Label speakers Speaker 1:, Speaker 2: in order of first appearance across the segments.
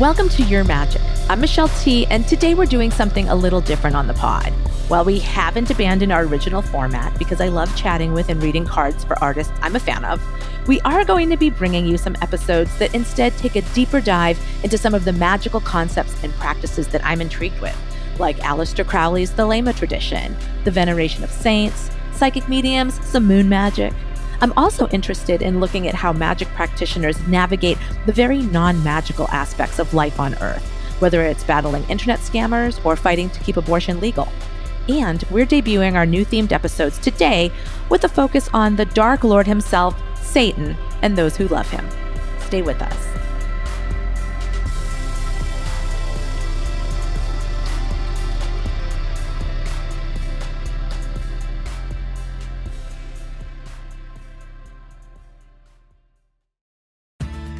Speaker 1: Welcome to Your Magic. I'm Michelle Tea, and today we're doing something a little different on the pod. While we haven't abandoned our original format because I love chatting with and reading cards for artists I'm a fan of, we are going to be bringing you some episodes that instead take a deeper dive into some of the magical concepts and practices that I'm intrigued with, like Aleister Crowley's Thelema tradition, the veneration of saints, psychic mediums, some moon magic, I'm also interested in looking at how magic practitioners navigate the very non magical aspects of life on Earth, whether it's battling internet scammers or fighting to keep abortion legal. And we're debuting our new themed episodes today with a focus on the Dark Lord himself, Satan, and those who love him. Stay with us.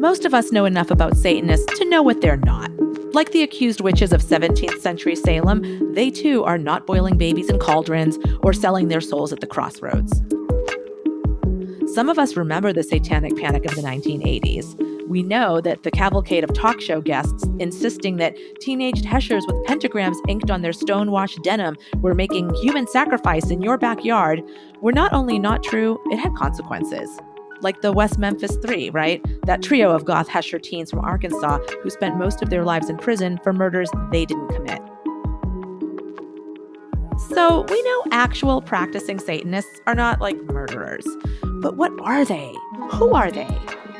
Speaker 1: Most of us know enough about Satanists to know what they're not. Like the accused witches of 17th century Salem, they too are not boiling babies in cauldrons or selling their souls at the crossroads. Some of us remember the satanic panic of the 1980s. We know that the cavalcade of talk show guests insisting that teenaged heshers with pentagrams inked on their stonewashed denim were making human sacrifice in your backyard were not only not true, it had consequences like the West Memphis Three, right? That trio of goth Hesher teens from Arkansas who spent most of their lives in prison for murders they didn't commit. So we know actual practicing Satanists are not like murderers. But what are they? Who are they?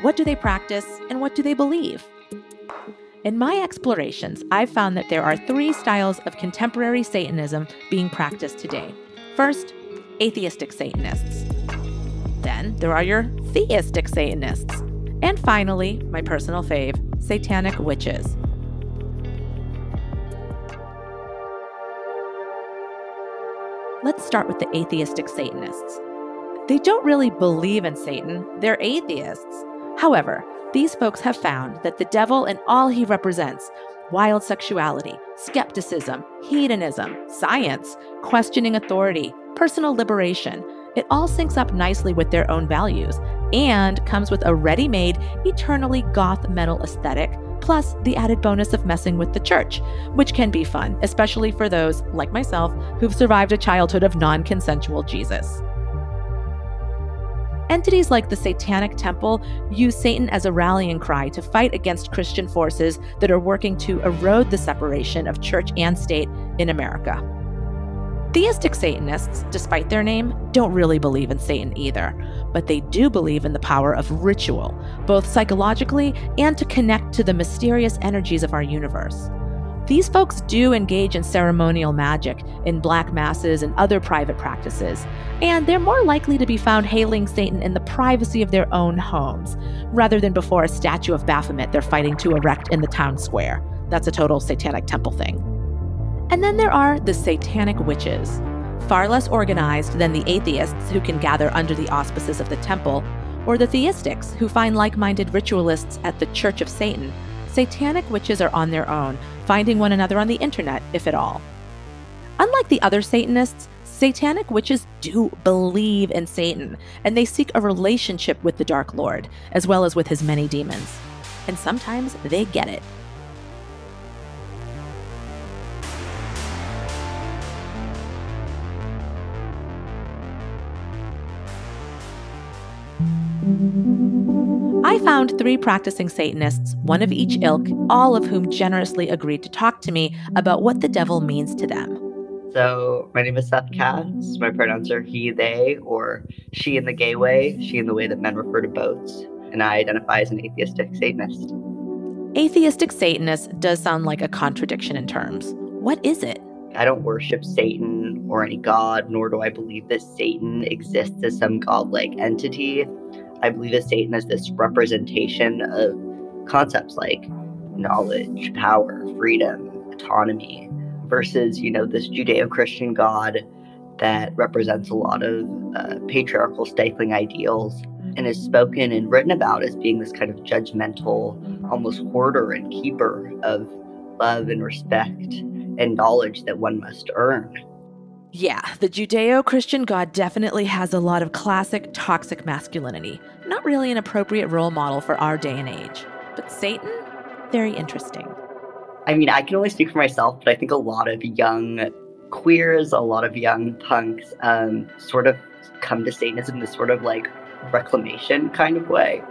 Speaker 1: What do they practice and what do they believe? In my explorations, I've found that there are three styles of contemporary Satanism being practiced today. First, atheistic Satanists. Then there are your theistic Satanists. And finally, my personal fave, satanic witches. Let's start with the atheistic Satanists. They don't really believe in Satan, they're atheists. However, these folks have found that the devil and all he represents wild sexuality, skepticism, hedonism, science, questioning authority, personal liberation it all syncs up nicely with their own values and comes with a ready made, eternally goth metal aesthetic, plus the added bonus of messing with the church, which can be fun, especially for those, like myself, who've survived a childhood of non consensual Jesus. Entities like the Satanic Temple use Satan as a rallying cry to fight against Christian forces that are working to erode the separation of church and state in America. Theistic Satanists, despite their name, don't really believe in Satan either, but they do believe in the power of ritual, both psychologically and to connect to the mysterious energies of our universe. These folks do engage in ceremonial magic, in black masses, and other private practices, and they're more likely to be found hailing Satan in the privacy of their own homes, rather than before a statue of Baphomet they're fighting to erect in the town square. That's a total satanic temple thing. And then there are the satanic witches, far less organized than the atheists who can gather under the auspices of the temple, or the theistics who find like minded ritualists at the Church of Satan. Satanic witches are on their own, finding one another on the internet, if at all. Unlike the other Satanists, Satanic witches do believe in Satan, and they seek a relationship with the Dark Lord, as well as with his many demons. And sometimes they get it. I found three practicing Satanists, one of each ilk, all of whom generously agreed to talk to me about what the devil means to them.
Speaker 2: So, my name is Seth Katz. My pronouns are he, they, or she in the gay way, she in the way that men refer to boats, and I identify as an atheistic Satanist.
Speaker 1: Atheistic Satanist does sound like a contradiction in terms. What is it?
Speaker 2: I don't worship Satan or any god, nor do I believe that Satan exists as some godlike entity. I believe that Satan is this representation of concepts like knowledge, power, freedom, autonomy, versus, you know, this Judeo Christian God that represents a lot of uh, patriarchal, stifling ideals and is spoken and written about as being this kind of judgmental, almost hoarder and keeper of love and respect and knowledge that one must earn.
Speaker 1: Yeah, the Judeo Christian God definitely has a lot of classic toxic masculinity. Not really an appropriate role model for our day and age. But Satan? Very interesting.
Speaker 2: I mean, I can only speak for myself, but I think a lot of young queers, a lot of young punks um, sort of come to Satanism in this sort of like reclamation kind of way.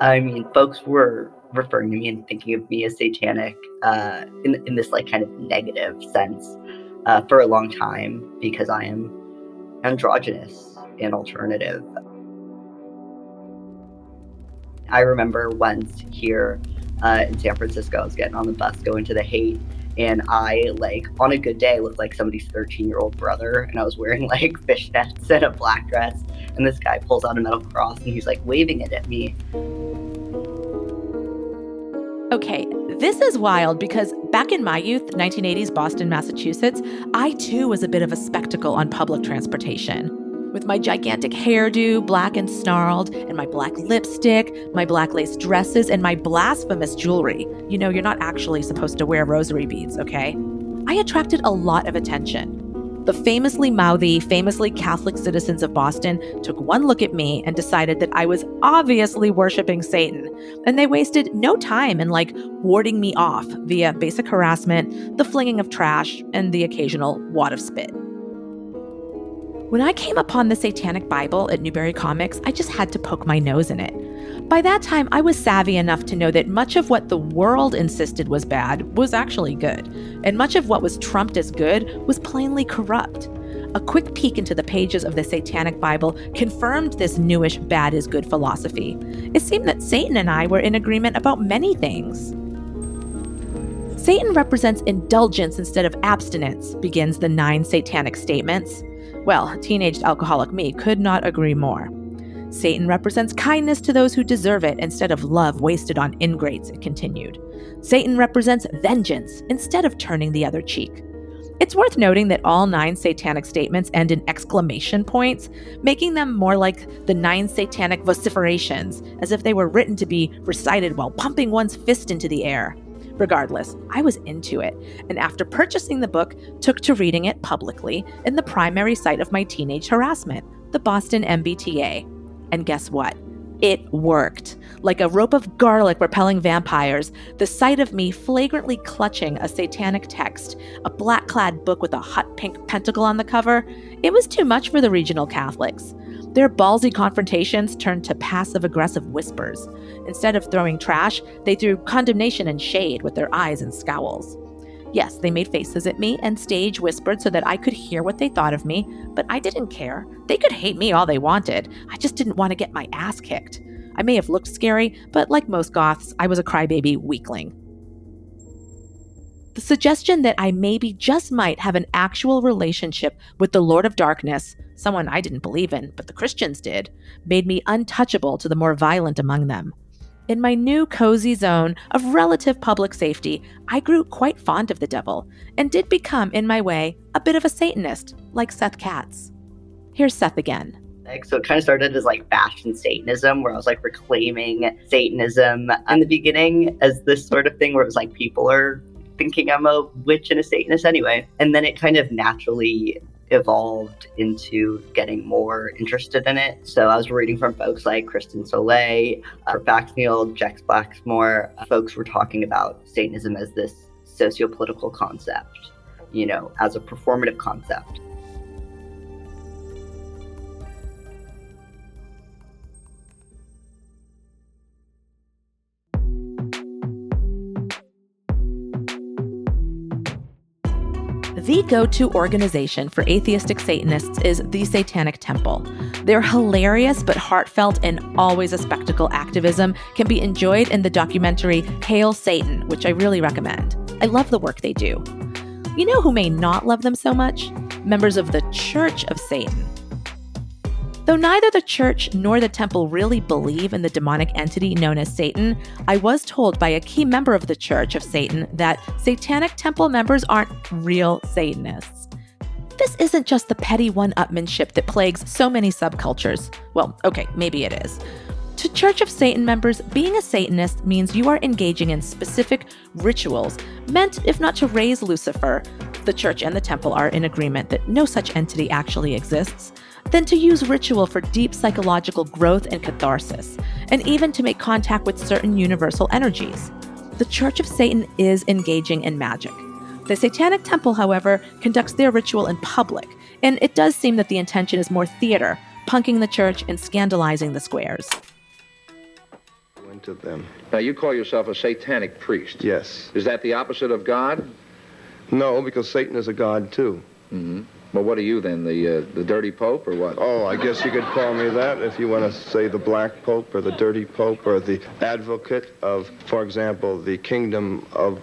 Speaker 2: I mean, folks were referring to me and thinking of me as satanic uh, in, in this like kind of negative sense uh, for a long time because I am androgynous and alternative. I remember once here uh, in San Francisco, I was getting on the bus going to the Haight and I like on a good day looked like somebody's 13 year old brother and I was wearing like fishnets and a black dress and this guy pulls out a metal cross and he's like waving it at me.
Speaker 1: Okay, this is wild because back in my youth, 1980s Boston, Massachusetts, I too was a bit of a spectacle on public transportation. With my gigantic hairdo, black and snarled, and my black lipstick, my black lace dresses, and my blasphemous jewelry. You know, you're not actually supposed to wear rosary beads, okay? I attracted a lot of attention. The famously mouthy, famously Catholic citizens of Boston took one look at me and decided that I was obviously worshiping Satan. And they wasted no time in like warding me off via basic harassment, the flinging of trash, and the occasional wad of spit. When I came upon the Satanic Bible at Newbury Comics, I just had to poke my nose in it. By that time, I was savvy enough to know that much of what the world insisted was bad was actually good, and much of what was trumped as good was plainly corrupt. A quick peek into the pages of the Satanic Bible confirmed this newish bad is good philosophy. It seemed that Satan and I were in agreement about many things. Satan represents indulgence instead of abstinence, begins the nine satanic statements. Well, teenaged alcoholic me could not agree more. Satan represents kindness to those who deserve it instead of love wasted on ingrates, it continued. Satan represents vengeance instead of turning the other cheek. It's worth noting that all nine satanic statements end in exclamation points, making them more like the nine satanic vociferations, as if they were written to be recited while pumping one's fist into the air. Regardless, I was into it, and after purchasing the book, took to reading it publicly in the primary site of my teenage harassment, the Boston MBTA. And guess what? It worked. Like a rope of garlic repelling vampires, the sight of me flagrantly clutching a satanic text, a black clad book with a hot pink pentacle on the cover, it was too much for the regional Catholics. Their ballsy confrontations turned to passive aggressive whispers. Instead of throwing trash, they threw condemnation and shade with their eyes and scowls. Yes, they made faces at me and stage whispered so that I could hear what they thought of me, but I didn't care. They could hate me all they wanted. I just didn't want to get my ass kicked. I may have looked scary, but like most goths, I was a crybaby weakling. The suggestion that I maybe just might have an actual relationship with the Lord of Darkness, someone I didn't believe in, but the Christians did, made me untouchable to the more violent among them. In my new cozy zone of relative public safety, I grew quite fond of the devil and did become, in my way, a bit of a Satanist, like Seth Katz. Here's Seth again.
Speaker 2: Like, so it kind of started as like fashion Satanism, where I was like reclaiming Satanism in the beginning as this sort of thing where it was like people are thinking I'm a witch and a Satanist anyway. And then it kind of naturally evolved into getting more interested in it. So I was reading from folks like Kristen Sollee, uh, Baxfield, Jex Blackmore. Folks were talking about Satanism as this socio-political concept, you know, as a performative concept.
Speaker 1: The go to organization for atheistic Satanists is the Satanic Temple. Their hilarious but heartfelt and always a spectacle activism can be enjoyed in the documentary Hail Satan, which I really recommend. I love the work they do. You know who may not love them so much? Members of the Church of Satan. Though neither the church nor the temple really believe in the demonic entity known as Satan, I was told by a key member of the Church of Satan that satanic temple members aren't real Satanists. This isn't just the petty one upmanship that plagues so many subcultures. Well, okay, maybe it is. To Church of Satan members, being a Satanist means you are engaging in specific rituals meant, if not to raise Lucifer, the church and the temple are in agreement that no such entity actually exists, then to use ritual for deep psychological growth and catharsis, and even to make contact with certain universal energies. The Church of Satan is engaging in magic. The Satanic Temple, however, conducts their ritual in public, and it does seem that the intention is more theater, punking the church and scandalizing the squares
Speaker 3: to them.
Speaker 4: Now, you call yourself a satanic priest.
Speaker 3: Yes.
Speaker 4: Is that the opposite of God?
Speaker 3: No, because Satan is a god too.
Speaker 4: Mm-hmm. Well, what are you then, the uh, the dirty pope or what?
Speaker 3: Oh, I guess you could call me that if you want to say the black pope or the dirty pope or the advocate of, for example, the kingdom of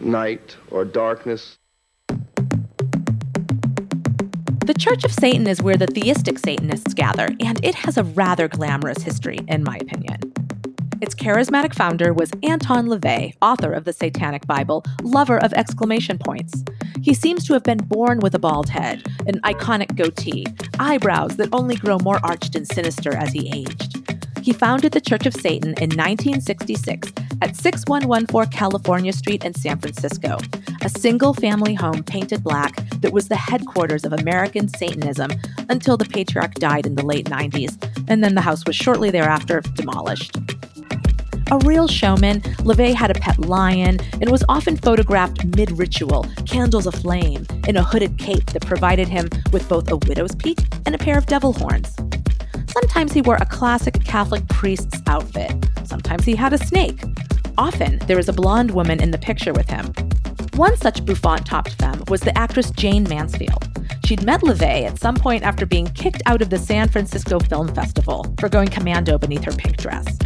Speaker 3: night or darkness.
Speaker 1: The Church of Satan is where the theistic Satanists gather, and it has a rather glamorous history, in my opinion. Its charismatic founder was Anton LaVey, author of the Satanic Bible, lover of exclamation points. He seems to have been born with a bald head, an iconic goatee, eyebrows that only grow more arched and sinister as he aged. He founded the Church of Satan in 1966 at 6114 California Street in San Francisco, a single family home painted black that was the headquarters of American Satanism until the patriarch died in the late 90s, and then the house was shortly thereafter demolished. A real showman, LaVey had a pet lion and was often photographed mid ritual, candles aflame, in a hooded cape that provided him with both a widow's peak and a pair of devil horns. Sometimes he wore a classic Catholic priest's outfit. Sometimes he had a snake. Often, there was a blonde woman in the picture with him. One such bouffant topped femme was the actress Jayne Mansfield. She'd met LaVey at some point after being kicked out of the San Francisco Film Festival for going commando beneath her pink dress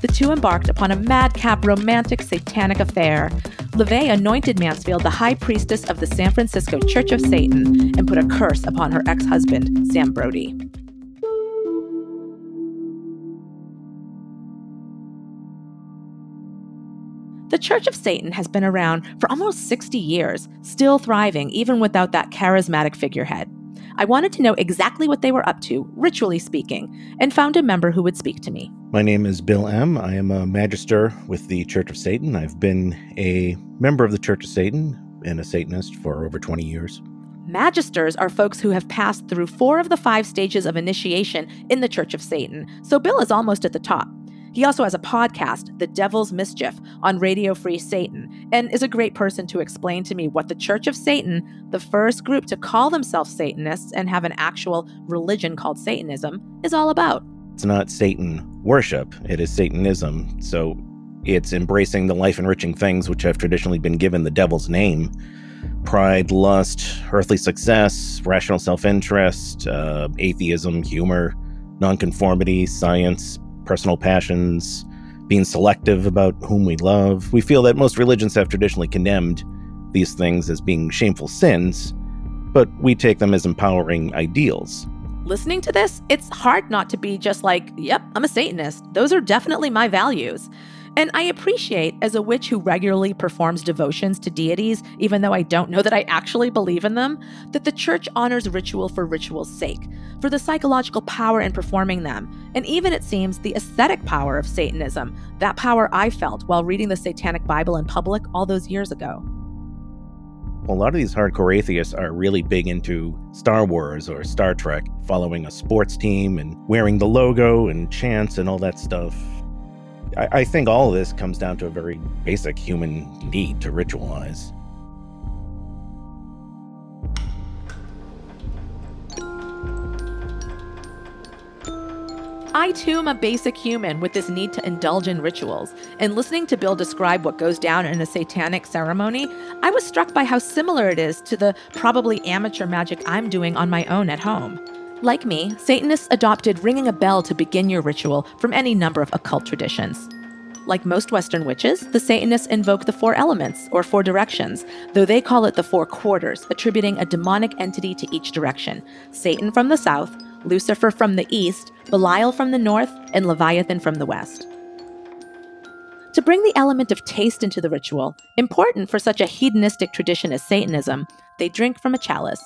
Speaker 1: the two embarked upon a madcap romantic satanic affair. LaVey anointed Mansfield the high priestess of the San Francisco Church of Satan and put a curse upon her ex husband, Sam Brody. The Church of Satan has been around for almost 60 years, still thriving even without that charismatic figurehead. I wanted to know exactly what they were up to, ritually speaking, and found a member who would speak to me.
Speaker 5: My name is Bill M. I am a magister with the Church of Satan. I've been a member of the Church of Satan and a Satanist for over 20 years.
Speaker 1: Magisters are folks who have passed through four of the five stages of initiation in the Church of Satan, so Bill is almost at the top. He also has a podcast, The Devil's Mischief, on Radio Free Satan, and is a great person to explain to me what the Church of Satan, the first group to call themselves Satanists and have an actual religion called Satanism, is all about.
Speaker 5: It's not Satan worship, it is Satanism. So it's embracing the life enriching things which have traditionally been given the devil's name pride, lust, earthly success, rational self interest, uh, atheism, humor, nonconformity, science, personal passions, being selective about whom we love. We feel that most religions have traditionally condemned these things as being shameful sins, but we take them as empowering ideals.
Speaker 1: Listening to this, it's hard not to be just like, yep, I'm a Satanist. Those are definitely my values. And I appreciate, as a witch who regularly performs devotions to deities, even though I don't know that I actually believe in them, that the church honors ritual for ritual's sake, for the psychological power in performing them, and even, it seems, the aesthetic power of Satanism, that power I felt while reading the Satanic Bible in public all those years ago.
Speaker 5: A lot of these hardcore atheists are really big into Star Wars or Star Trek, following a sports team and wearing the logo and chants and all that stuff. I, I think all of this comes down to a very basic human need to ritualize.
Speaker 1: I too am a basic human with this need to indulge in rituals, and listening to Bill describe what goes down in a satanic ceremony, I was struck by how similar it is to the probably amateur magic I'm doing on my own at home. Like me, Satanists adopted ringing a bell to begin your ritual from any number of occult traditions. Like most Western witches, the Satanists invoke the four elements, or four directions, though they call it the four quarters, attributing a demonic entity to each direction Satan from the south, Lucifer from the east, Belial from the north, and Leviathan from the west. To bring the element of taste into the ritual, important for such a hedonistic tradition as Satanism, they drink from a chalice.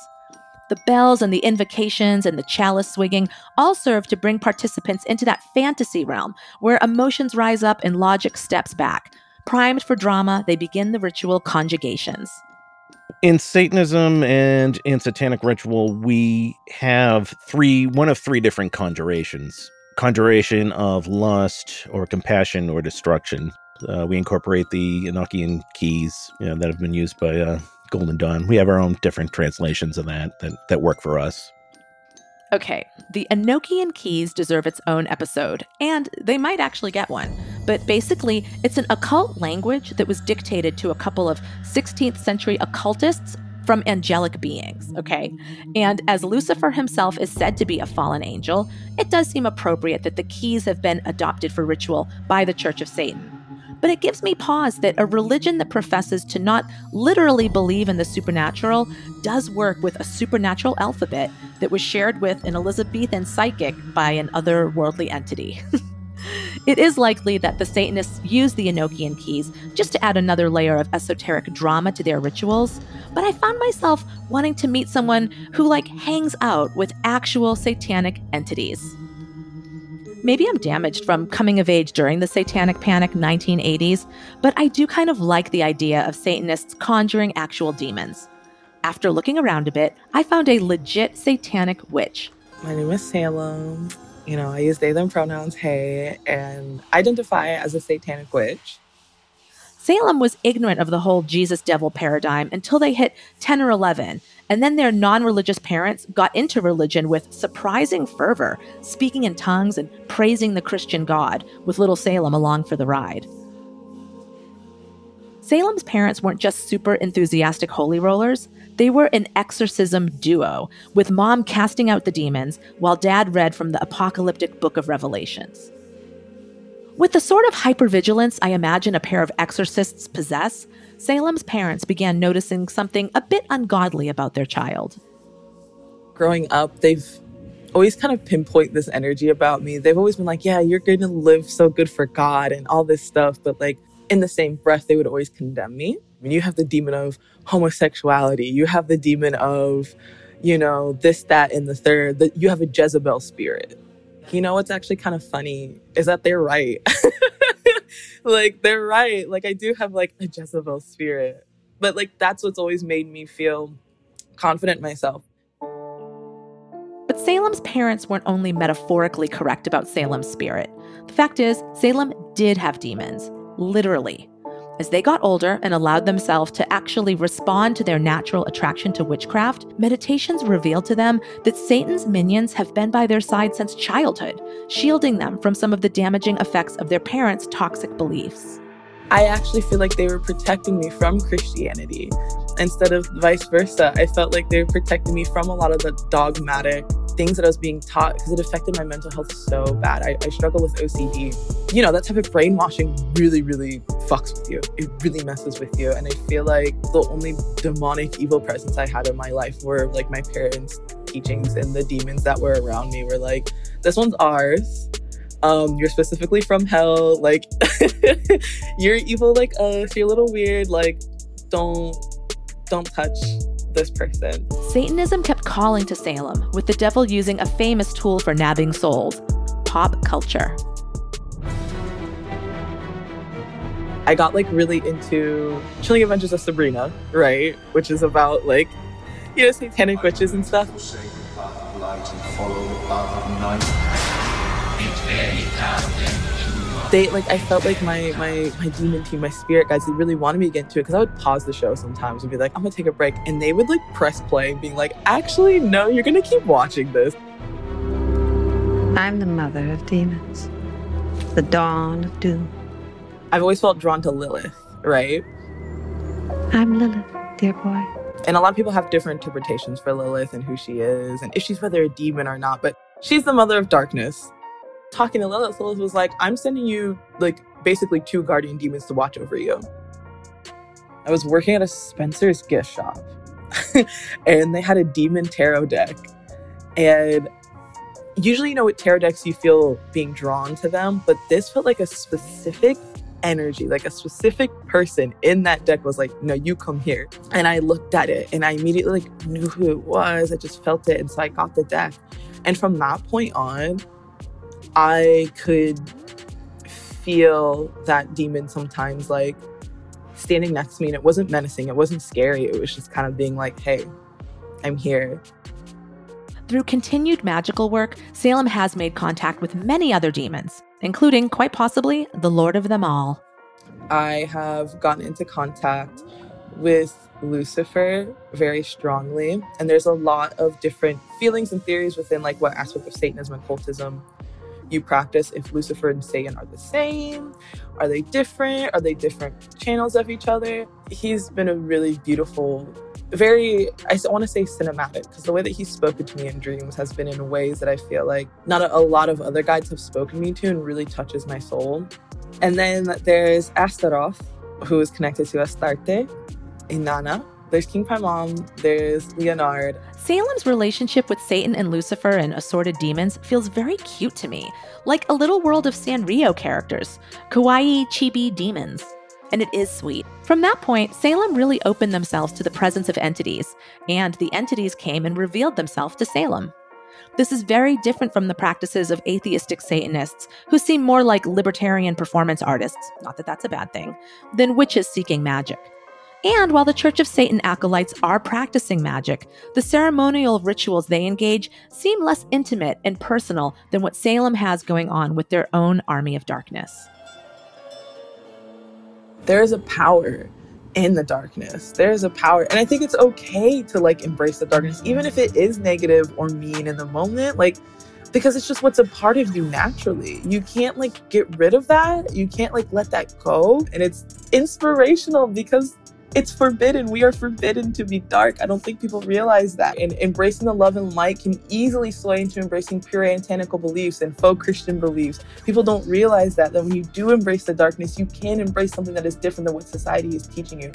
Speaker 1: The bells and the invocations and the chalice swinging all serve to bring participants into that fantasy realm where emotions rise up and logic steps back. Primed for drama, they begin the ritual conjurations.
Speaker 5: In Satanism and in satanic ritual, we have three, one of three different conjurations conjuration of lust or compassion or destruction. Uh, we incorporate the Enochian keys you know, that have been used by uh, Golden Dawn. We have our own different translations of that that, that work for us.
Speaker 1: Okay, the Enochian keys deserve its own episode, and they might actually get one. But basically, it's an occult language that was dictated to a couple of 16th century occultists from angelic beings, okay? And as Lucifer himself is said to be a fallen angel, it does seem appropriate that the keys have been adopted for ritual by the Church of Satan. But it gives me pause that a religion that professes to not literally believe in the supernatural does work with a supernatural alphabet that was shared with an Elizabethan psychic by an otherworldly entity. It is likely that the Satanists used the Enochian keys just to add another layer of esoteric drama to their rituals, but I found myself wanting to meet someone who like hangs out with actual satanic entities. Maybe I'm damaged from coming of age during the Satanic Panic 1980s, but I do kind of like the idea of Satanists conjuring actual demons. After looking around a bit, I found a legit satanic witch.
Speaker 6: My name is Salem. You know, I use they, them pronouns, hey, and identify as a satanic witch.
Speaker 1: Salem was ignorant of the whole Jesus devil paradigm until they hit 10 or 11, and then their non religious parents got into religion with surprising fervor, speaking in tongues and praising the Christian God, with little Salem along for the ride. Salem's parents weren't just super enthusiastic holy rollers, they were an exorcism duo, with mom casting out the demons while dad read from the apocalyptic book of Revelations. With the sort of hypervigilance I imagine a pair of exorcists possess, Salem's parents began noticing something a bit ungodly about their child.
Speaker 6: Growing up, they've always kind of pinpoint this energy about me. They've always been like, yeah, you're going to live so good for God and all this stuff. But like in the same breath, they would always condemn me. I mean, you have the demon of homosexuality. You have the demon of, you know, this, that, and the third. That you have a Jezebel spirit. You know what's actually kind of funny is that they're right. like they're right. Like I do have like a Jezebel spirit. But like that's what's always made me feel confident myself.
Speaker 1: But Salem's parents weren't only metaphorically correct about Salem's spirit. The fact is, Salem did have demons, literally. As they got older and allowed themselves to actually respond to their natural attraction to witchcraft, meditations revealed to them that Satan's minions have been by their side since childhood, shielding them from some of the damaging effects of their parents' toxic beliefs.
Speaker 6: I actually feel like they were protecting me from Christianity instead of vice versa. I felt like they were protecting me from a lot of the dogmatic things that I was being taught because it affected my mental health so bad. I, I struggle with OCD. You know, that type of brainwashing really, really fucks with you. It really messes with you. And I feel like the only demonic evil presence I had in my life were like my parents' teachings and the demons that were around me were like, this one's ours. Um, you're specifically from hell. Like, you're evil like us. You're a little weird. Like, don't, don't touch this person.
Speaker 1: Satanism kept calling to Salem, with the devil using a famous tool for nabbing souls pop culture.
Speaker 6: I got like really into Chilling Adventures of Sabrina, right? Which is about like, you know, satanic witches and stuff they like I felt like my my my demon team, my spirit guys, they really wanted me to get into it because I would pause the show sometimes and be like, I'm gonna take a break, and they would like press play, being like, actually, no, you're gonna keep watching this.
Speaker 7: I'm the mother of demons, the dawn of doom.
Speaker 6: I've always felt drawn to Lilith, right?
Speaker 7: I'm Lilith, dear boy.
Speaker 6: And a lot of people have different interpretations for Lilith and who she is, and if she's whether a demon or not, but she's the mother of darkness talking to Lilith, Lilith was like, I'm sending you like basically two guardian demons to watch over you. I was working at a Spencer's gift shop and they had a demon tarot deck. And usually, you know, with tarot decks, you feel being drawn to them, but this felt like a specific energy, like a specific person in that deck was like, no, you come here. And I looked at it and I immediately like knew who it was. I just felt it. And so I got the deck. And from that point on, I could feel that demon sometimes like standing next to me and it wasn't menacing, it wasn't scary. It was just kind of being like, hey, I'm here.
Speaker 1: Through continued magical work, Salem has made contact with many other demons, including, quite possibly, the Lord of them all.
Speaker 6: I have gotten into contact with Lucifer very strongly, and there's a lot of different feelings and theories within like what aspect of Satanism and cultism you practice if Lucifer and Satan are the same? Are they different? Are they different channels of each other? He's been a really beautiful, very, I want to say cinematic, because the way that he's spoken to me in dreams has been in ways that I feel like not a, a lot of other guides have spoken me to and really touches my soul. And then there's Astaroth, who is connected to Astarte, Inanna. There's King Paimon, there's Leonard,
Speaker 1: Salem's relationship with Satan and Lucifer and assorted demons feels very cute to me, like a little world of Sanrio characters, kawaii chibi demons. And it is sweet. From that point, Salem really opened themselves to the presence of entities, and the entities came and revealed themselves to Salem. This is very different from the practices of atheistic Satanists, who seem more like libertarian performance artists, not that that's a bad thing, than witches seeking magic. And while the Church of Satan acolytes are practicing magic, the ceremonial rituals they engage seem less intimate and personal than what Salem has going on with their own army of darkness.
Speaker 6: There is a power in the darkness. There is a power. And I think it's okay to like embrace the darkness, even if it is negative or mean in the moment. Like, because it's just what's a part of you naturally. You can't like get rid of that. You can't like let that go. And it's inspirational because it's forbidden. We are forbidden to be dark. I don't think people realize that. And embracing the love and light can easily sway into embracing pure puritanical beliefs and faux Christian beliefs. People don't realize that, that when you do embrace the darkness, you can embrace something that is different than what society is teaching you.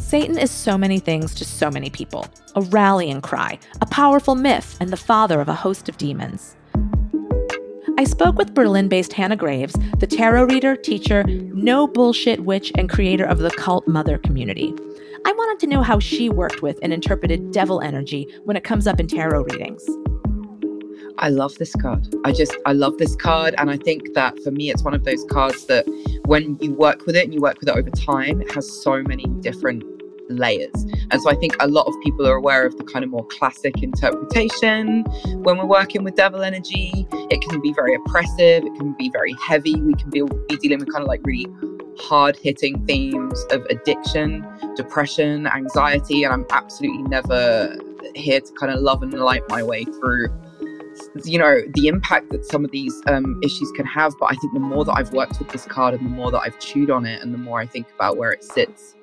Speaker 1: Satan is so many things to so many people a rallying cry, a powerful myth, and the father of a host of demons. I spoke with Berlin based Hannah Graves, the tarot reader, teacher, no bullshit witch, and creator of the cult mother community. I wanted to know how she worked with and interpreted devil energy when it comes up in tarot readings.
Speaker 8: I love this card. I just, I love this card. And I think that for me, it's one of those cards that when you work with it and you work with it over time, it has so many different layers. And so I think a lot of people are aware of the kind of more classic interpretation. When we're working with devil energy, it can be very oppressive, it can be very heavy. We can be, be dealing with kind of like really hard hitting themes of addiction, depression, anxiety. And I'm absolutely never here to kind of love and light my way through you know the impact that some of these um, issues can have but i think the more that i've worked with this card and the more that i've chewed on it and the more i think about where it sits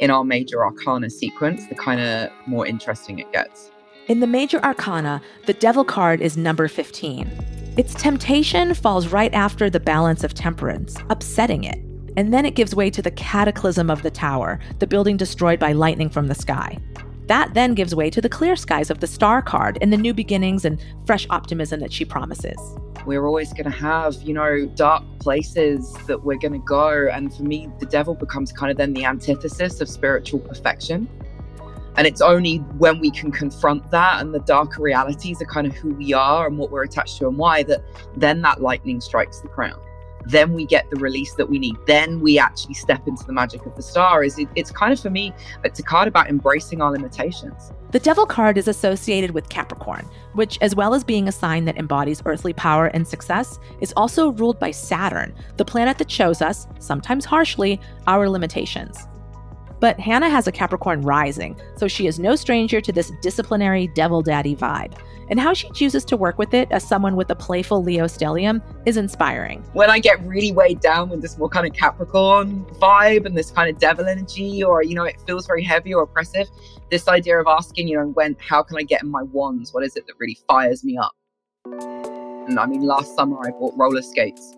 Speaker 8: in our major arcana sequence, the kind of more interesting it gets.
Speaker 1: In the major arcana, the devil card is number 15. Its temptation falls right after the balance of temperance, upsetting it. And then it gives way to the cataclysm of the tower, the building destroyed by lightning from the sky. That then gives way to the clear skies of the star card and the new beginnings and fresh optimism that she promises.
Speaker 8: We're always going to have, you know, dark places that we're going to go. And for me, the devil becomes kind of then the antithesis of spiritual perfection. And it's only when we can confront that and the darker realities of kind of who we are and what we're attached to and why that then that lightning strikes the crown then we get the release that we need. Then we actually step into the magic of the star is it, it's kind of for me it's a card about embracing our limitations.
Speaker 1: The devil card is associated with capricorn which as well as being a sign that embodies earthly power and success is also ruled by saturn the planet that shows us sometimes harshly our limitations. But Hannah has a Capricorn rising, so she is no stranger to this disciplinary devil daddy vibe. And how she chooses to work with it as someone with a playful Leo stellium is inspiring.
Speaker 8: When I get really weighed down with this more kind of Capricorn vibe and this kind of devil energy, or, you know, it feels very heavy or oppressive, this idea of asking, you know, when, how can I get in my wands? What is it that really fires me up? And I mean, last summer I bought roller skates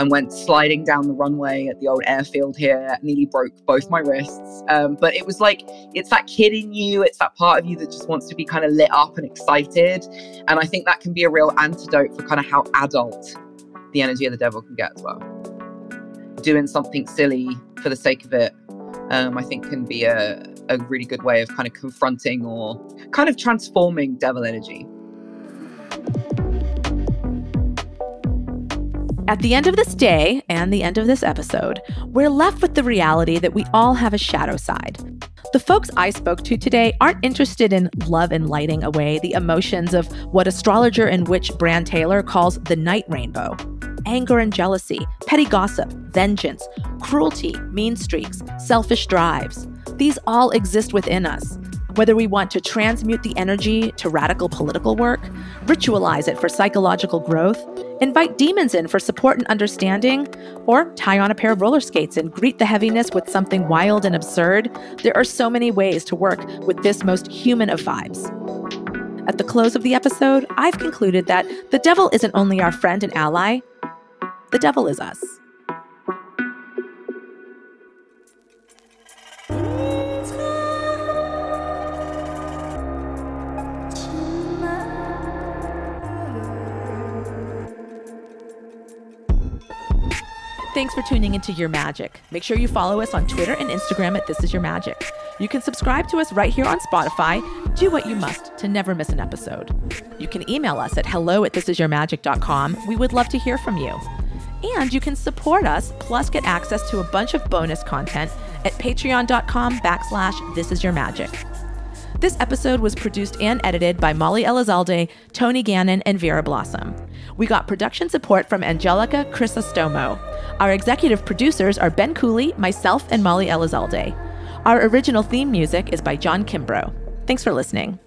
Speaker 8: and went sliding down the runway at the old airfield here. Nearly broke both my wrists. Um, but it was like, it's that kid in you, it's that part of you that just wants to be kind of lit up and excited. And I think that can be a real antidote for kind of how adult the energy of the devil can get as well. Doing something silly for the sake of it, um, I think, can be a, a really good way of kind of confronting or kind of transforming devil energy.
Speaker 1: At the end of this day and the end of this episode, we're left with the reality that we all have a shadow side. The folks I spoke to today aren't interested in love and lighting away the emotions of what astrologer and witch Bran Taylor calls the night rainbow anger and jealousy, petty gossip, vengeance, cruelty, mean streaks, selfish drives. These all exist within us. Whether we want to transmute the energy to radical political work, ritualize it for psychological growth, invite demons in for support and understanding, or tie on a pair of roller skates and greet the heaviness with something wild and absurd, there are so many ways to work with this most human of vibes. At the close of the episode, I've concluded that the devil isn't only our friend and ally, the devil is us. Thanks for tuning into Your Magic. Make sure you follow us on Twitter and Instagram at This Is Your Magic. You can subscribe to us right here on Spotify. Do what you must to never miss an episode. You can email us at hello at thisisyourmagic.com. We would love to hear from you. And you can support us, plus get access to a bunch of bonus content at patreon.com backslash this is your magic. This episode was produced and edited by Molly Elizalde, Tony Gannon, and Vera Blossom. We got production support from Angelica Crisostomo. Our executive producers are Ben Cooley, myself, and Molly Elizalde. Our original theme music is by John Kimbrough. Thanks for listening.